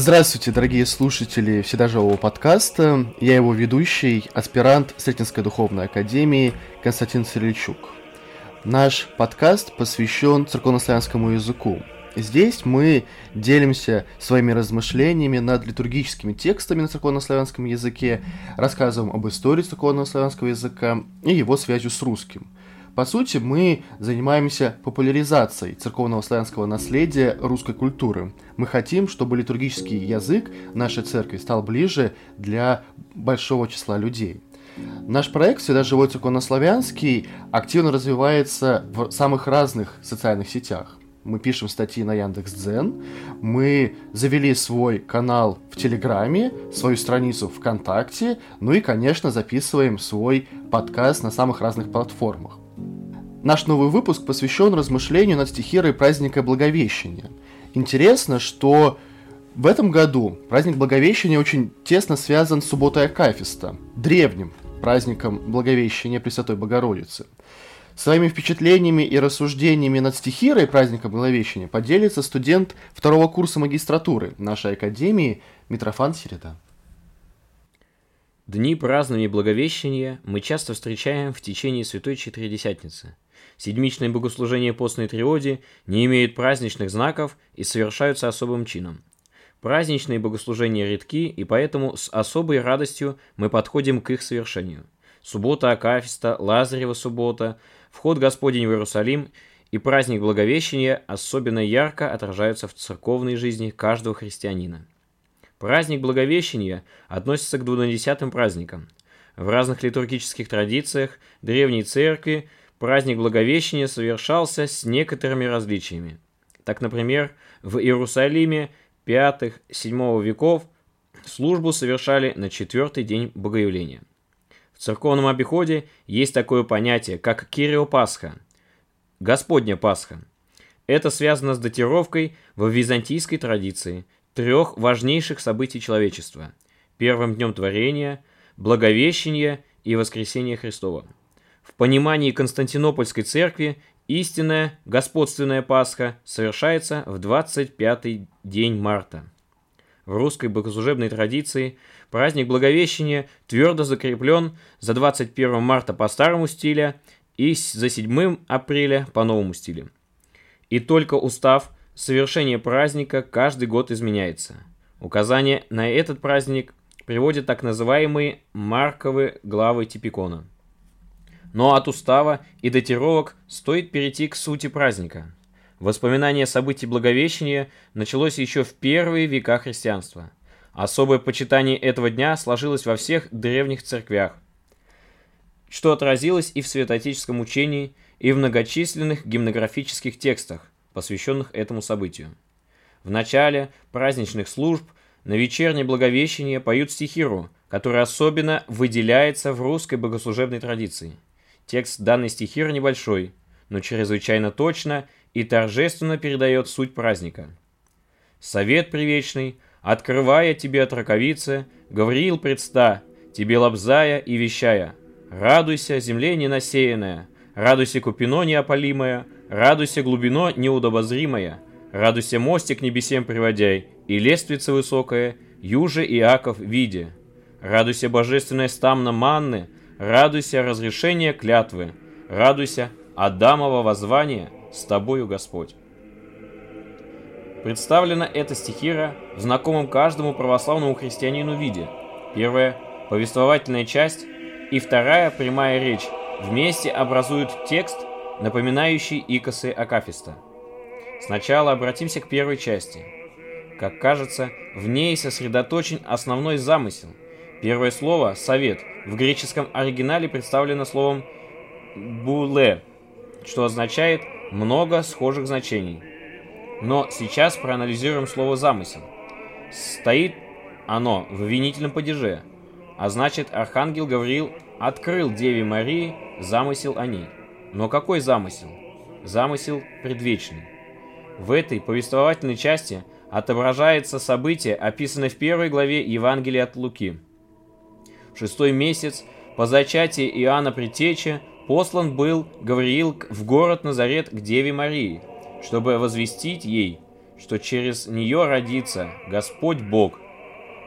Здравствуйте, дорогие слушатели Вседожевого подкаста. Я его ведущий, аспирант Сретенской духовной академии Константин Сирильчук. Наш подкаст посвящен церковнославянскому языку. Здесь мы делимся своими размышлениями над литургическими текстами на церковнославянском языке, рассказываем об истории церковнославянского языка и его связью с русским – по сути, мы занимаемся популяризацией церковного славянского наследия русской культуры. Мы хотим, чтобы литургический язык нашей церкви стал ближе для большого числа людей. Наш проект «Всегда живой церковнославянский» активно развивается в самых разных социальных сетях. Мы пишем статьи на Яндекс.Дзен, мы завели свой канал в Телеграме, свою страницу ВКонтакте, ну и, конечно, записываем свой подкаст на самых разных платформах. Наш новый выпуск посвящен размышлению над стихирой праздника Благовещения. Интересно, что в этом году праздник Благовещения очень тесно связан с субботой Акафиста, древним праздником Благовещения Пресвятой Богородицы. Своими впечатлениями и рассуждениями над стихирой праздника Благовещения поделится студент второго курса магистратуры нашей академии Митрофан Середа. Дни празднования Благовещения мы часто встречаем в течение Святой Четыредесятницы – Седмичные богослужения постной триоди не имеют праздничных знаков и совершаются особым чином. Праздничные богослужения редки, и поэтому с особой радостью мы подходим к их совершению. Суббота Акафиста, Лазарева суббота, вход Господень в Иерусалим и праздник Благовещения особенно ярко отражаются в церковной жизни каждого христианина. Праздник Благовещения относится к двунадесятым праздникам. В разных литургических традициях древней церкви праздник Благовещения совершался с некоторыми различиями. Так, например, в Иерусалиме 5-7 веков службу совершали на четвертый день Богоявления. В церковном обиходе есть такое понятие, как Кириопасха, Господня Пасха. Это связано с датировкой в византийской традиции трех важнейших событий человечества – первым днем творения, Благовещения и Воскресения Христова – понимании Константинопольской церкви истинная господственная Пасха совершается в 25-й день марта. В русской богослужебной традиции праздник Благовещения твердо закреплен за 21 марта по старому стилю и за 7 апреля по новому стилю. И только устав совершения праздника каждый год изменяется. Указание на этот праздник приводят так называемые марковые главы Типикона – но от устава и датировок стоит перейти к сути праздника. Воспоминание событий Благовещения началось еще в первые века христианства. Особое почитание этого дня сложилось во всех древних церквях, что отразилось и в святоотеческом учении, и в многочисленных гимнографических текстах, посвященных этому событию. В начале праздничных служб на вечернее Благовещение поют стихиру, которая особенно выделяется в русской богослужебной традиции – Текст данной стихиры небольшой, но чрезвычайно точно и торжественно передает суть праздника. Совет привечный, открывая тебе от раковицы, Гавриил предста, тебе лобзая и вещая, радуйся, земле ненасеянная, радуйся купино неопалимое, радуйся глубино неудобозримое, радуйся мостик небесем приводяй, и лествица высокая, юже Иаков виде. Радуйся божественная стамна манны, Радуйся разрешения клятвы, радуйся Адамова воззвания с тобою Господь. Представлена эта стихира в знакомом каждому православному христианину виде. Первая – повествовательная часть, и вторая – прямая речь, вместе образуют текст, напоминающий икосы Акафиста. Сначала обратимся к первой части. Как кажется, в ней сосредоточен основной замысел – Первое слово «совет» в греческом оригинале представлено словом «буле», что означает «много схожих значений». Но сейчас проанализируем слово «замысел». Стоит оно в винительном падеже, а значит Архангел Гавриил открыл Деве Марии замысел о ней. Но какой замысел? Замысел предвечный. В этой повествовательной части отображается событие, описанное в первой главе Евангелия от Луки – шестой месяц по зачатии Иоанна Предтечи послан был Гавриил в город Назарет к Деве Марии, чтобы возвестить ей, что через нее родится Господь Бог.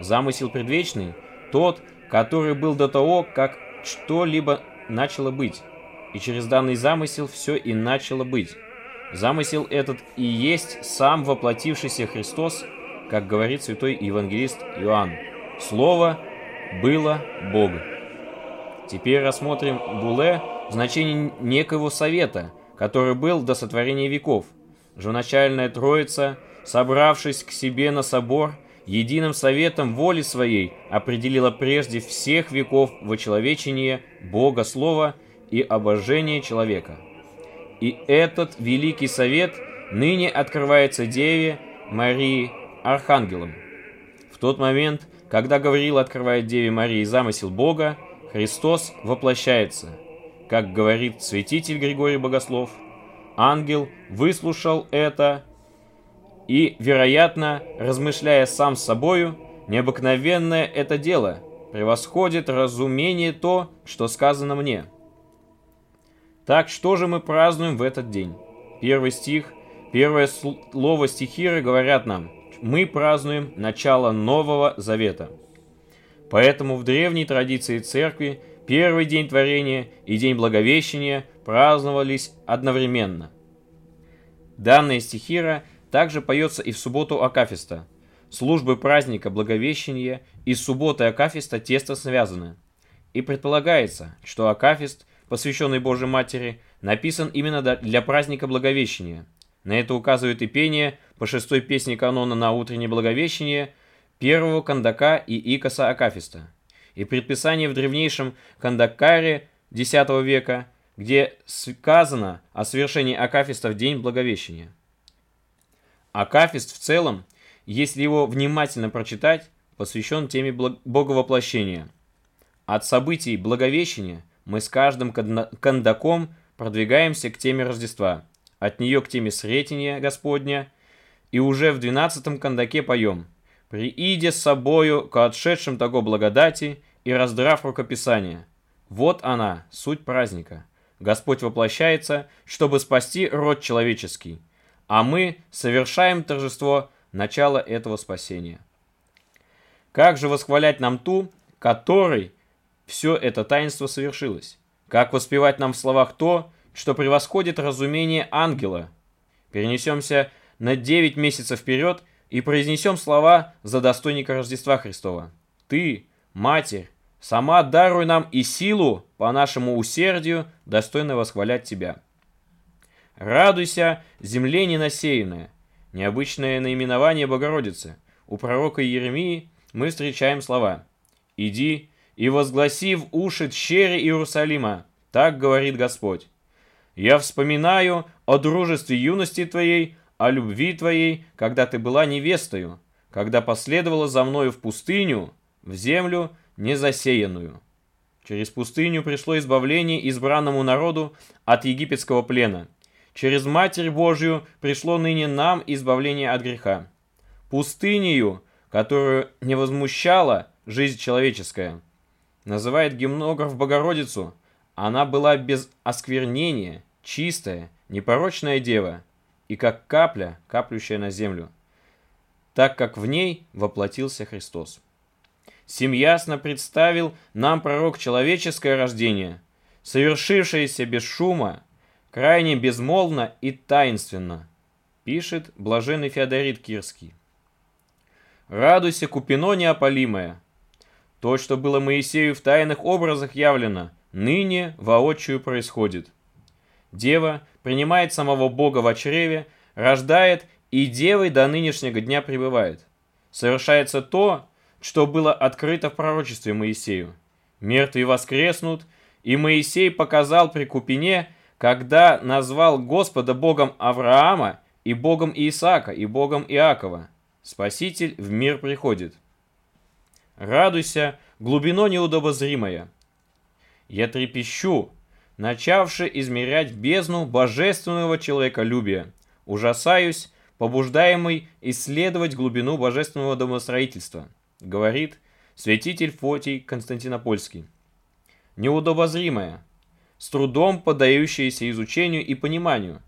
Замысел предвечный – тот, который был до того, как что-либо начало быть. И через данный замысел все и начало быть. Замысел этот и есть сам воплотившийся Христос, как говорит святой евангелист Иоанн. Слово было Бог. Теперь рассмотрим Буле в значении некого совета, который был до сотворения веков. Живоначальная Троица, собравшись к себе на собор, единым советом воли своей определила прежде всех веков вочеловечение Бога Слова и обожение человека. И этот великий совет ныне открывается Деве Марии Архангелом. В тот момент, когда Гавриил открывает Деве Марии замысел Бога, Христос воплощается. Как говорит святитель Григорий Богослов, ангел выслушал это и, вероятно, размышляя сам с собою, необыкновенное это дело превосходит разумение то, что сказано мне. Так что же мы празднуем в этот день? Первый стих, первое слово стихиры говорят нам, мы празднуем начало Нового Завета. Поэтому в древней традиции церкви первый день творения и день Благовещения праздновались одновременно. Данная стихира также поется и в субботу Акафиста. Службы праздника Благовещения и субботы Акафиста тесно связаны. И предполагается, что Акафист, посвященный Божьей Матери, написан именно для праздника Благовещения. На это указывает и пение по шестой песне канона на утреннее Благовещение первого кандака и икоса Акафиста. И предписание в древнейшем кандакаре X века, где сказано о совершении Акафиста в день Благовещения. Акафист в целом, если его внимательно прочитать, посвящен теме Боговоплощения. От событий Благовещения мы с каждым кандаком продвигаемся к теме Рождества, от нее к теме Сретения Господня, и уже в двенадцатом кандаке поем «Прииде с собою к отшедшим того благодати и раздрав рукописание». Вот она, суть праздника. Господь воплощается, чтобы спасти род человеческий – а мы совершаем торжество начала этого спасения. Как же восхвалять нам ту, которой все это таинство совершилось? Как воспевать нам в словах то, что превосходит разумение ангела? Перенесемся на 9 месяцев вперед и произнесем слова за достойника Рождества Христова. Ты, Матерь, сама даруй нам и силу по нашему усердию, достойно восхвалять Тебя. Радуйся, земле ненасеянная. Необычное наименование Богородицы. У пророка Еремии мы встречаем слова «Иди и возгласи в уши тщери Иерусалима, так говорит Господь. Я вспоминаю о дружестве юности твоей, о любви твоей, когда ты была невестою, когда последовала за мною в пустыню, в землю незасеянную». Через пустыню пришло избавление избранному народу от египетского плена – Через Матерь Божью пришло ныне нам избавление от греха. Пустынею, которую не возмущала жизнь человеческая, называет гимнограф Богородицу. Она была без осквернения, чистая, непорочная дева, и как капля, каплющая на землю, так как в ней воплотился Христос. Сим ясно представил нам пророк человеческое рождение, совершившееся без шума, крайне безмолвно и таинственно, пишет блаженный Феодорит Кирский. «Радуйся, купино неопалимое! То, что было Моисею в тайных образах явлено, ныне воочию происходит. Дева принимает самого Бога в чреве, рождает и девой до нынешнего дня пребывает. Совершается то, что было открыто в пророчестве Моисею. Мертвые воскреснут, и Моисей показал при Купине когда назвал Господа Богом Авраама и Богом Исаака и Богом Иакова. Спаситель в мир приходит. Радуйся, глубино неудобозримая. Я трепещу, начавши измерять бездну божественного человеколюбия. Ужасаюсь, побуждаемый исследовать глубину божественного домостроительства, говорит святитель Фотий Константинопольский. Неудобозримая, с трудом поддающиеся изучению и пониманию.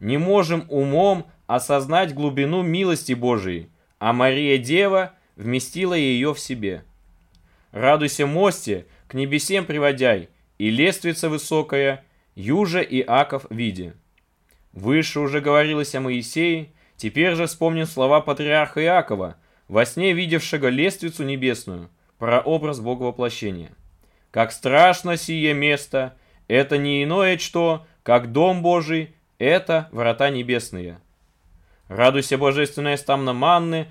Не можем умом осознать глубину милости Божией, а Мария Дева вместила ее в себе. Радуйся мосте, к небесем приводяй, и лествица высокая, юже и аков виде. Выше уже говорилось о Моисее, теперь же вспомним слова патриарха Иакова, во сне видевшего лествицу небесную, про образ Бога воплощения. Как страшно сие место, это не иное что, как дом Божий, это врата небесные. Радуйся, божественная стамна манны.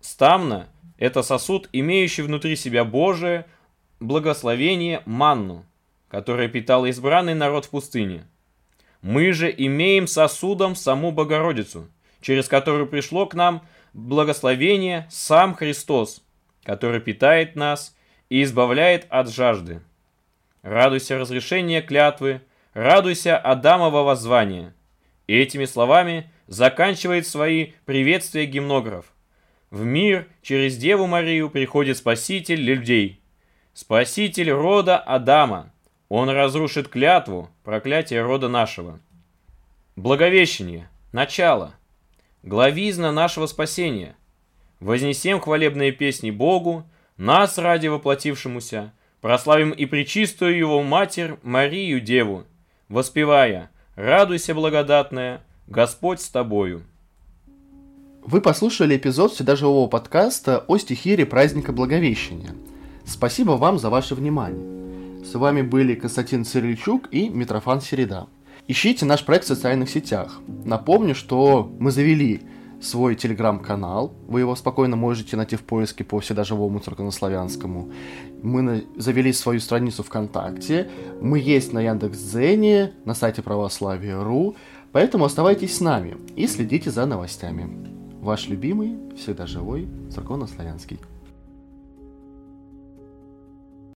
Стамна – это сосуд, имеющий внутри себя Божие благословение манну, которое питал избранный народ в пустыне. Мы же имеем сосудом саму Богородицу, через которую пришло к нам благословение сам Христос, который питает нас и избавляет от жажды. Радуйся разрешения клятвы, радуйся Адамова воззвания. Этими словами заканчивает свои приветствия гимнограф. В мир через Деву Марию приходит Спаситель людей. Спаситель рода Адама. Он разрушит клятву, проклятие рода нашего. Благовещение. Начало. Главизна нашего спасения. Вознесем хвалебные песни Богу, нас ради воплотившемуся, прославим и причистую его Матерь Марию Деву, воспевая «Радуйся, благодатная, Господь с тобою». Вы послушали эпизод всегда подкаста о стихире праздника Благовещения. Спасибо вам за ваше внимание. С вами были Константин Цирильчук и Митрофан Середа. Ищите наш проект в социальных сетях. Напомню, что мы завели свой телеграм-канал. Вы его спокойно можете найти в поиске по всегда живому церковнославянскому. Мы завели свою страницу ВКонтакте. Мы есть на Яндекс.Дзене, на сайте православия.ру. Поэтому оставайтесь с нами и следите за новостями. Ваш любимый, всегда живой, церковнославянский.